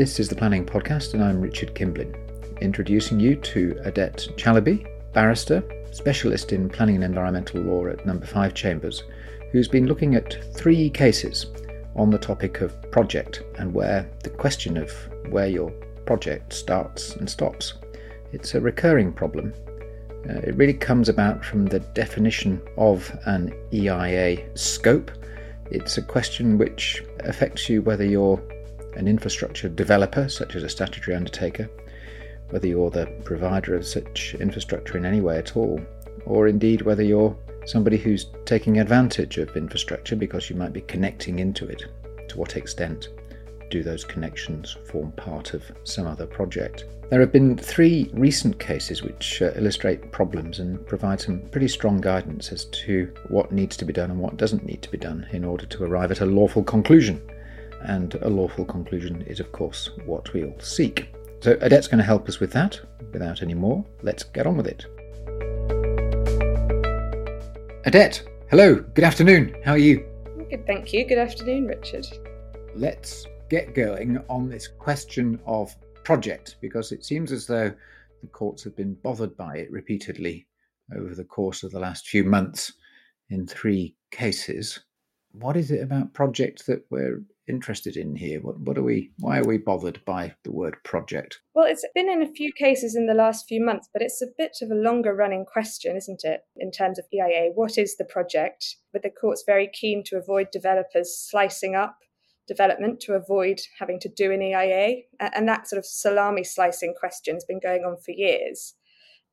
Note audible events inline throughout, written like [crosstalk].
This is the Planning Podcast, and I'm Richard Kimblin, introducing you to Odette Chalaby, barrister, specialist in planning and environmental law at Number 5 Chambers, who's been looking at three cases on the topic of project and where the question of where your project starts and stops. It's a recurring problem. Uh, it really comes about from the definition of an EIA scope. It's a question which affects you whether you're an infrastructure developer, such as a statutory undertaker, whether you're the provider of such infrastructure in any way at all, or indeed whether you're somebody who's taking advantage of infrastructure because you might be connecting into it. To what extent do those connections form part of some other project? There have been three recent cases which uh, illustrate problems and provide some pretty strong guidance as to what needs to be done and what doesn't need to be done in order to arrive at a lawful conclusion and a lawful conclusion is, of course, what we all seek. So, Odette's going to help us with that. Without any more, let's get on with it. Odette, hello, good afternoon. How are you? Good, thank you. Good afternoon, Richard. Let's get going on this question of project because it seems as though the courts have been bothered by it repeatedly over the course of the last few months in three cases. What is it about project that we're interested in here? What, what are we? Why are we bothered by the word project? Well, it's been in a few cases in the last few months, but it's a bit of a longer running question, isn't it? In terms of EIA, what is the project? But the court's very keen to avoid developers slicing up development to avoid having to do an EIA, and that sort of salami slicing question has been going on for years.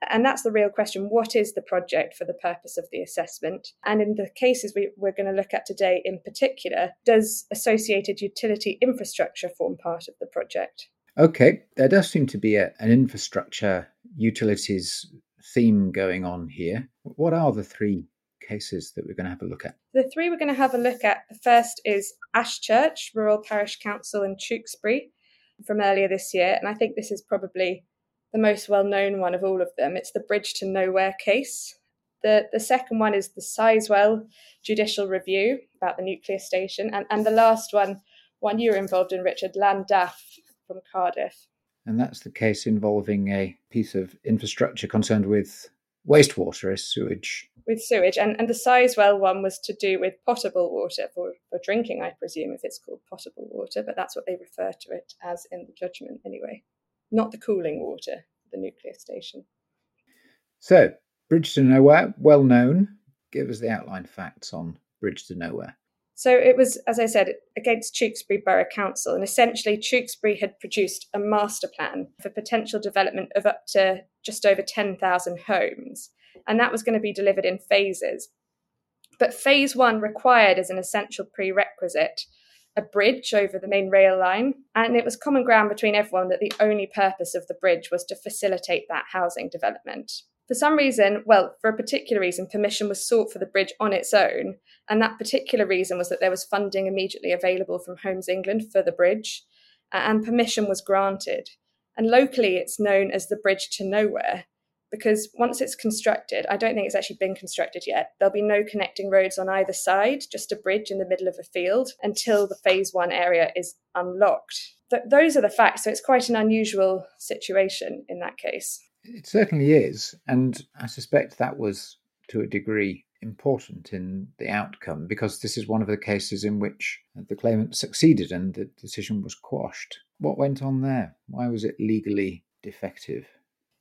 And that's the real question. What is the project for the purpose of the assessment? And in the cases we, are going to look at today in particular, does associated utility infrastructure form part of the project? Okay, there does seem to be a, an infrastructure utilities theme going on here. What are the three cases that we're going to have a look at? The three we're going to have a look at the first is Ashchurch, Rural Parish Council in Tewkesbury from earlier this year. And I think this is probably the most well known one of all of them. It's the Bridge to Nowhere case. The, the second one is the Sizewell judicial review about the nuclear station. And, and the last one, one you were involved in, Richard, Llandaff from Cardiff. And that's the case involving a piece of infrastructure concerned with wastewater as sewage. With sewage. And, and the Sizewell one was to do with potable water for, for drinking, I presume, if it's called potable water, but that's what they refer to it as in the judgment anyway not the cooling water for the nuclear station. So, Bridge to Nowhere, well known. Give us the outline facts on Bridge to Nowhere. So it was, as I said, against Tewkesbury Borough Council, and essentially Tewkesbury had produced a master plan for potential development of up to just over 10,000 homes, and that was going to be delivered in phases. But phase one required as an essential prerequisite a bridge over the main rail line, and it was common ground between everyone that the only purpose of the bridge was to facilitate that housing development. For some reason, well, for a particular reason, permission was sought for the bridge on its own, and that particular reason was that there was funding immediately available from Homes England for the bridge, and permission was granted. And locally, it's known as the Bridge to Nowhere, because once it's constructed, I don't think it's actually been constructed yet. There'll be no connecting roads on either side, just a bridge in the middle of a field until the phase one area is unlocked. Th- those are the facts. So it's quite an unusual situation in that case. It certainly is. And I suspect that was to a degree important in the outcome because this is one of the cases in which the claimant succeeded and the decision was quashed. What went on there? Why was it legally defective?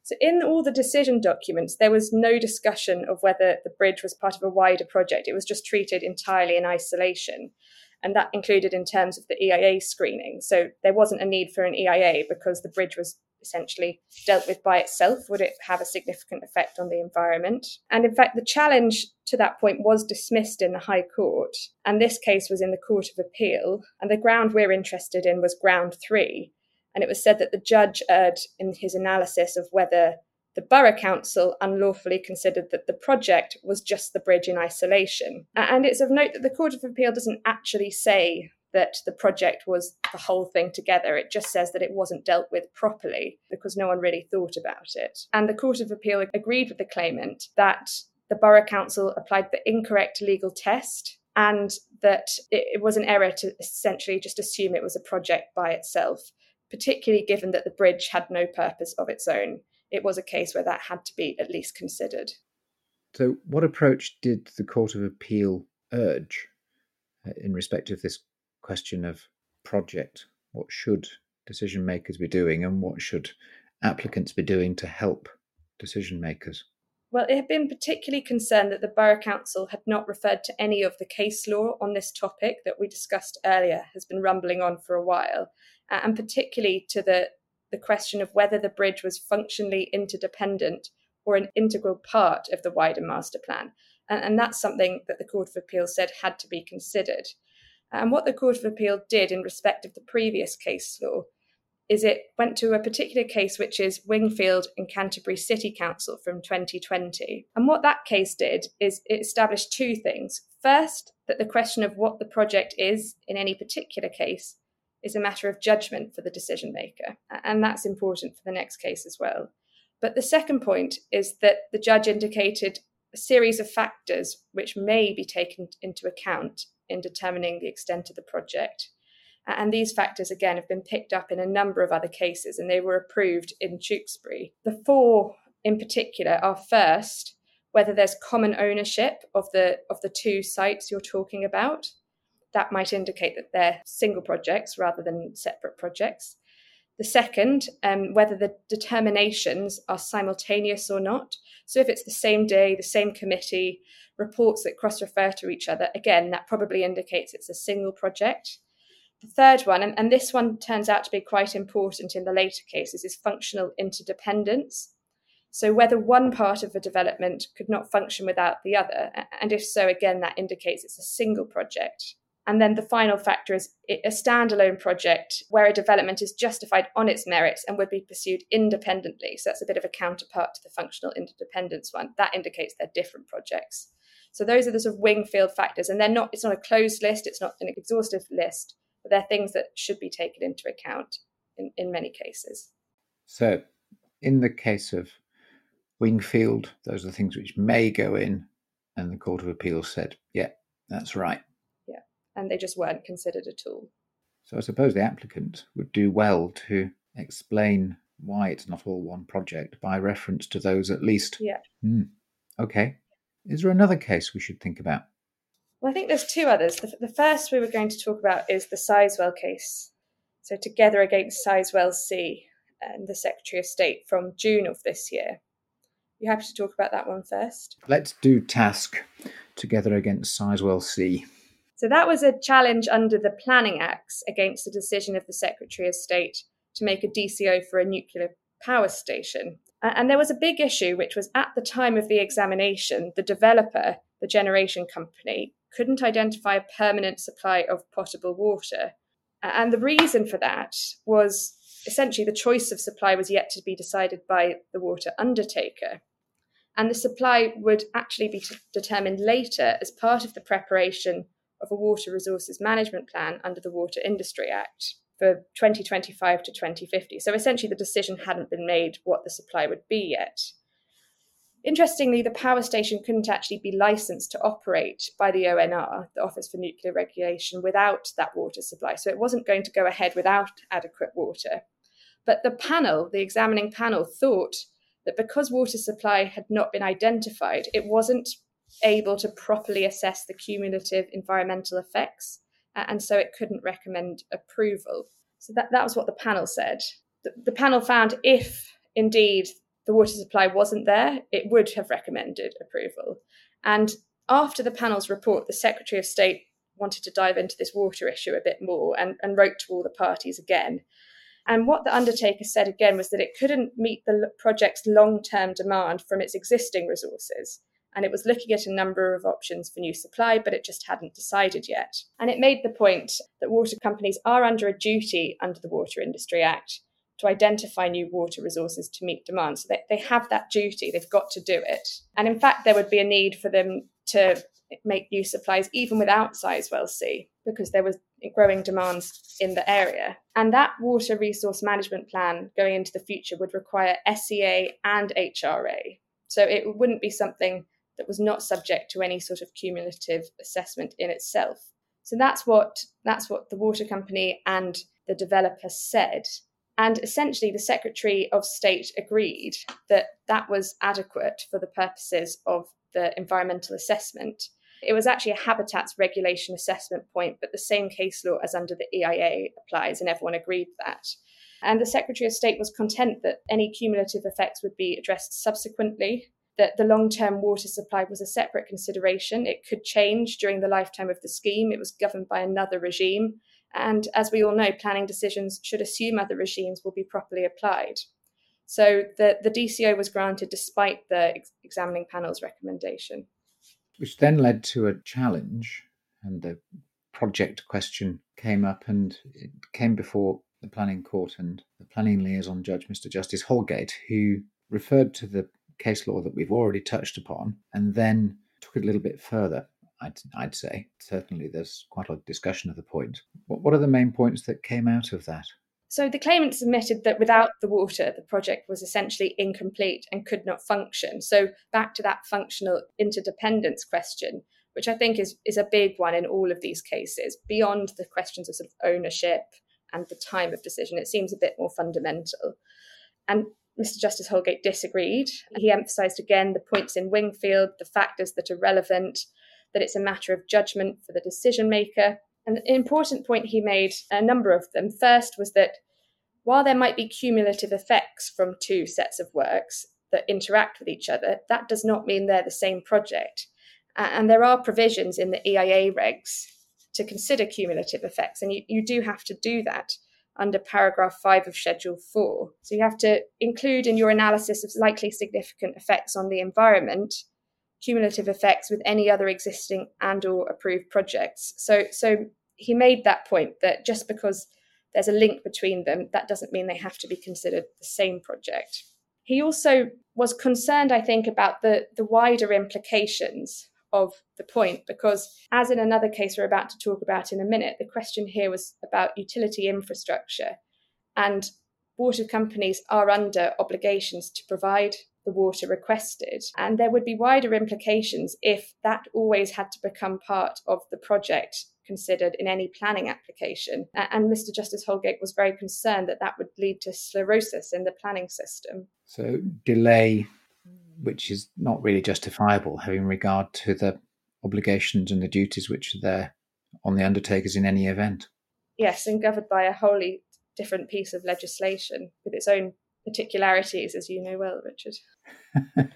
So, in all the decision documents, there was no discussion of whether the bridge was part of a wider project. It was just treated entirely in isolation. And that included in terms of the EIA screening. So, there wasn't a need for an EIA because the bridge was essentially dealt with by itself. Would it have a significant effect on the environment? And in fact, the challenge to that point was dismissed in the High Court. And this case was in the Court of Appeal. And the ground we're interested in was ground three, and it was said that the judge erred in his analysis of whether the Borough Council unlawfully considered that the project was just the bridge in isolation. And it's of note that the Court of Appeal doesn't actually say that the project was the whole thing together. It just says that it wasn't dealt with properly because no one really thought about it. And the Court of Appeal agreed with the claimant that the Borough Council applied the incorrect legal test and that it was an error to essentially just assume it was a project by itself particularly given that the bridge had no purpose of its own. It was a case where that had to be at least considered. So, what approach did the Court of Appeal urge uh, in respect of this question of project? What should decision makers be doing, and what should applicants be doing to help decision makers? Well, it had been particularly concerned that the Borough Council had not referred to any of the case law on this topic that we discussed earlier, has been rumbling on for a while, and particularly to the, the question of whether the bridge was functionally interdependent or an integral part of the wider master plan. And, and that's something that the Court of Appeal said had to be considered. And what the Court of Appeal did in respect of the previous case law is it went to a particular case, which is Wingfield and Canterbury City Council from 2020. And what that case did is it established two things. First, that the question of what the project is in any particular case is a matter of judgment for the decision maker. And that's important for the next case as well. But the second point is that the judge indicated a series of factors which may be taken into account in determining the extent of the project. And these factors, again, have been picked up in a number of other cases and they were approved in Tewkesbury. The four in particular are first, whether there's common ownership of the, of the two sites you're talking about. That might indicate that they're single projects rather than separate projects. The second, um, whether the determinations are simultaneous or not. So, if it's the same day, the same committee, reports that cross refer to each other, again, that probably indicates it's a single project. The third one, and, and this one turns out to be quite important in the later cases, is functional interdependence. So, whether one part of a development could not function without the other, and if so, again, that indicates it's a single project. And then the final factor is a standalone project where a development is justified on its merits and would be pursued independently. So that's a bit of a counterpart to the functional interdependence one. That indicates they're different projects. So those are the sort of Wingfield factors, and they're not. It's not a closed list. It's not an exhaustive list, but they're things that should be taken into account in, in many cases. So, in the case of Wingfield, those are the things which may go in, and the Court of Appeal said, yeah, that's right. And they just weren't considered at all. So, I suppose the applicant would do well to explain why it's not all one project by reference to those at least. Yeah. Mm, okay. Is there another case we should think about? Well, I think there's two others. The, the first we were going to talk about is the Sizewell case. So, together against Sizewell C and the Secretary of State from June of this year. You happy to talk about that one first? Let's do TASC together against Sizewell C. So, that was a challenge under the Planning Acts against the decision of the Secretary of State to make a DCO for a nuclear power station. And there was a big issue, which was at the time of the examination, the developer, the generation company, couldn't identify a permanent supply of potable water. And the reason for that was essentially the choice of supply was yet to be decided by the water undertaker. And the supply would actually be t- determined later as part of the preparation of a water resources management plan under the Water Industry Act for 2025 to 2050. So essentially, the decision hadn't been made what the supply would be yet. Interestingly, the power station couldn't actually be licensed to operate by the ONR, the Office for Nuclear Regulation, without that water supply. So it wasn't going to go ahead without adequate water. But the panel, the examining panel, thought that because water supply had not been identified, it wasn't able to properly assess the cumulative environmental effects, and so it couldn't recommend approval. So that, that was what the panel said. The, the panel found if indeed the water supply wasn't there, it would have recommended approval. And after the panel's report, the Secretary of State wanted to dive into this water issue a bit more and, and wrote to all the parties again. And what the undertaker said again was that it couldn't meet the project's long term demand from its existing resources. And it was looking at a number of options for new supply, but it just hadn't decided yet. And it made the point that water companies are under a duty under the Water Industry Act to identify new water resources to meet demand. So they, they have that duty, they've got to do it. And in fact, there would be a need for them to make new supplies even without Sizewell C because there was growing demands in the area. And that water resource management plan going into the future would require SEA and HRA. So it wouldn't be something that was not subject to any sort of cumulative assessment in itself. So that's what that's what the water company and the developer said And essentially, the Secretary of State agreed that that was adequate for the purposes of the environmental assessment. It was actually a habitats regulation assessment point, but the same case law as under the EIA applies, and everyone agreed that. And the Secretary of State was content that any cumulative effects would be addressed subsequently, that the long term water supply was a separate consideration. It could change during the lifetime of the scheme, it was governed by another regime. And as we all know, planning decisions should assume other regimes will be properly applied. So the, the DCO was granted despite the ex- examining panel's recommendation. Which then led to a challenge, and the project question came up, and it came before the planning court and the planning liaison judge, Mr. Justice Holgate, who referred to the case law that we've already touched upon and then took it a little bit further. I'd, I'd say certainly there's quite a lot of discussion of the point. What, what are the main points that came out of that? So the claimant submitted that without the water, the project was essentially incomplete and could not function. So back to that functional interdependence question, which I think is, is a big one in all of these cases, beyond the questions of sort of ownership and the time of decision. It seems a bit more fundamental. And Mr. Justice Holgate disagreed. He mm-hmm. emphasised again the points in Wingfield, the factors that are relevant, that it's a matter of judgment for the decision maker. An important point he made, a number of them. First was that while there might be cumulative effects from two sets of works that interact with each other, that does not mean they're the same project. And there are provisions in the EIA regs to consider cumulative effects, and you, you do have to do that under paragraph 5 of Schedule 4. So you have to include in your analysis of likely significant effects on the environment cumulative effects with any other existing and or approved projects. So so he made that point that just because there's a link between them that doesn't mean they have to be considered the same project. He also was concerned I think about the the wider implications of the point because, as in another case we're about to talk about in a minute, the question here was about utility infrastructure. And water companies are under obligations to provide the water requested. And there would be wider implications if that always had to become part of the project considered in any planning application. And Mr. Justice Holgate was very concerned that that would lead to sclerosis in the planning system. So, delay which is not really justifiable, having regard to the obligations and the duties which are there on the undertakers in any event. Yes, and governed by a wholly different piece of legislation with its own particularities, as you know well, Richard. [laughs]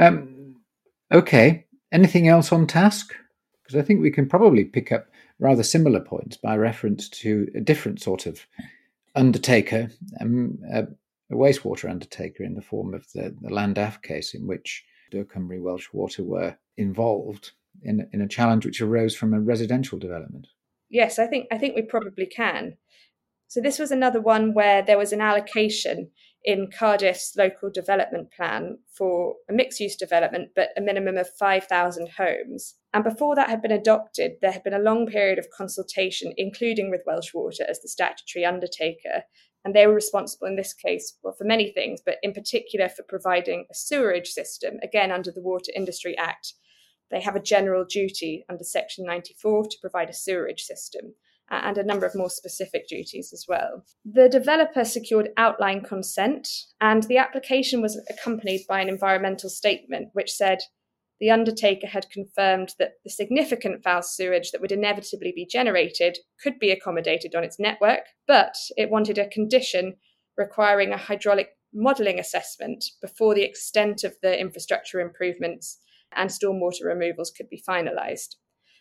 um, okay. Anything else on TASC? Because I think we can probably pick up rather similar points by reference to a different sort of undertaker, um, a a wastewater undertaker in the form of the, the Llandaff case, in which Cymru Welsh Water were involved in, in a challenge which arose from a residential development. Yes, I think I think we probably can. So this was another one where there was an allocation in Cardiff's local development plan for a mixed use development, but a minimum of 5,000 homes. And before that had been adopted, there had been a long period of consultation, including with Welsh Water as the statutory undertaker, and they were responsible in this case well, for many things, but in particular for providing a sewerage system, again under the Water Industry Act. They have a general duty under Section 94 to provide a sewerage system and a number of more specific duties as well. The developer secured outline consent, and the application was accompanied by an environmental statement which said the undertaker had confirmed that the significant foul sewage that would inevitably be generated could be accommodated on its network, but it wanted a condition requiring a hydraulic modelling assessment before the extent of the infrastructure improvements and stormwater removals could be finalised.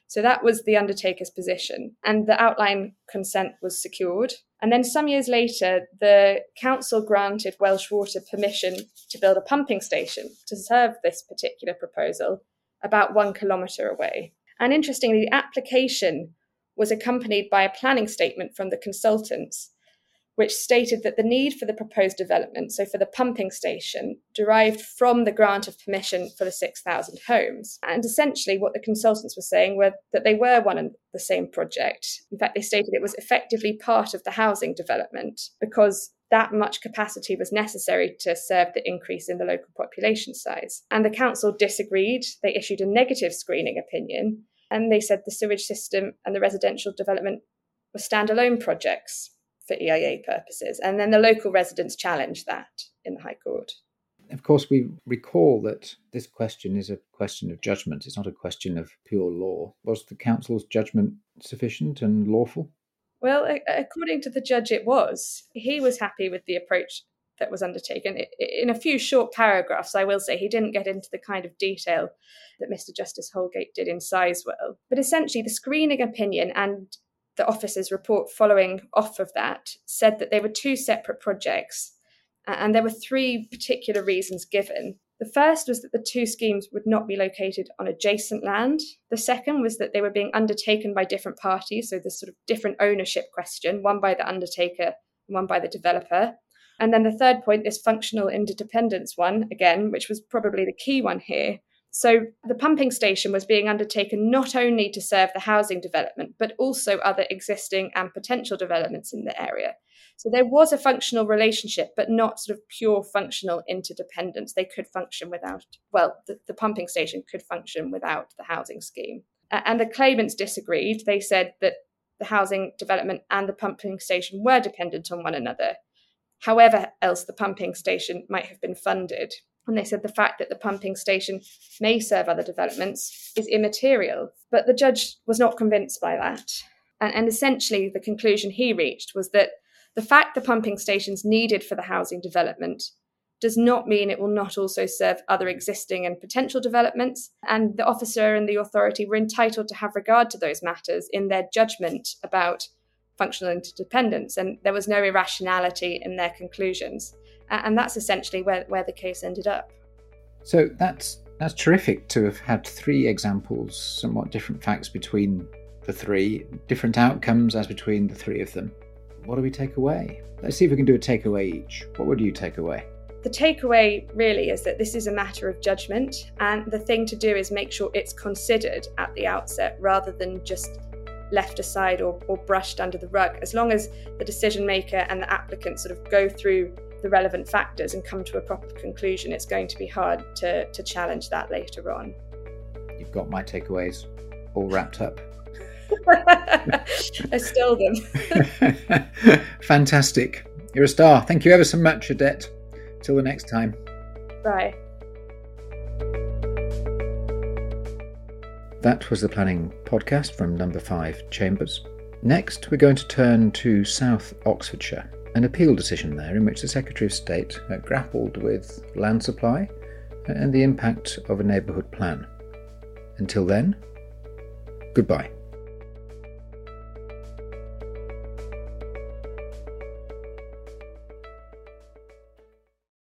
So that was the undertaker's position, and the outline consent was secured. And then some years later, the council granted Welsh Water permission to build a pumping station to serve this particular proposal about one kilometre away. And interestingly, the application was accompanied by a planning statement from the consultants which stated that the need for the proposed development, so for the pumping station, derived from the grant of permission for the 6,000 homes. And essentially, what the consultants were saying were that they were one and the same project. In fact, they stated it was effectively part of the housing development because that much capacity was necessary to serve the increase in the local population size. And the council disagreed. They issued a negative screening opinion and they said the sewage system and the residential development were standalone projects for EIA purposes. And then the local residents challenged that in the High Court. Of course, we recall that this question is a question of judgment. It's not a question of pure law. Was the council's judgment sufficient and lawful? Well, according to the judge, it was. He was happy with the approach that was undertaken. In a few short paragraphs, I will say he didn't get into the kind of detail that Mr. Justice Holgate did in Sizewell. But essentially, the screening opinion and the officer's report following off of that said that they were two separate projects. And there were three particular reasons given. The first was that the two schemes would not be located on adjacent land. The second was that they were being undertaken by different parties, so this sort of different ownership question, one by the undertaker and one by the developer. And then the third point, this functional interdependence one, again, which was probably the key one here. So the pumping station was being undertaken not only to serve the housing development, but also other existing and potential developments in the area. So there was a functional relationship, but not sort of pure functional interdependence. They could function without, well, the, the pumping station could function without the housing scheme. And the claimants disagreed. They said that the housing development and the pumping station were dependent on one another however else the pumping station might have been funded. And they said the fact that the pumping station may serve other developments is immaterial. But the judge was not convinced by that. And, and essentially, the conclusion he reached was that the fact the pumping station's needed for the housing development does not mean it will not also serve other existing and potential developments. And the officer and the authority were entitled to have regard to those matters in their judgment about functional interdependence, and there was no irrationality in their conclusions. And that's essentially where, where the case ended up. So that's that's terrific to have had three examples, somewhat different facts between the three, different outcomes as between the three of them. What do we take away? Let's see if we can do a takeaway each. What would you take away? The takeaway really is that this is a matter of judgment, and the thing to do is make sure it's considered at the outset rather than just left aside or, or brushed under the rug, as long as the decision maker and the applicant sort of go through the relevant factors and come to a proper conclusion, it's going to be hard to, to challenge that later on. You've got my takeaways all wrapped up. [laughs] I stole them. [laughs] Fantastic. You're a star. Thank you ever so much, Odette. Till the next time. Bye. That was the planning podcast from number five Chambers. Next, we're going to turn to South Oxfordshire, an appeal decision there in which the Secretary of State grappled with land supply and the impact of a neighbourhood plan. Until then, goodbye.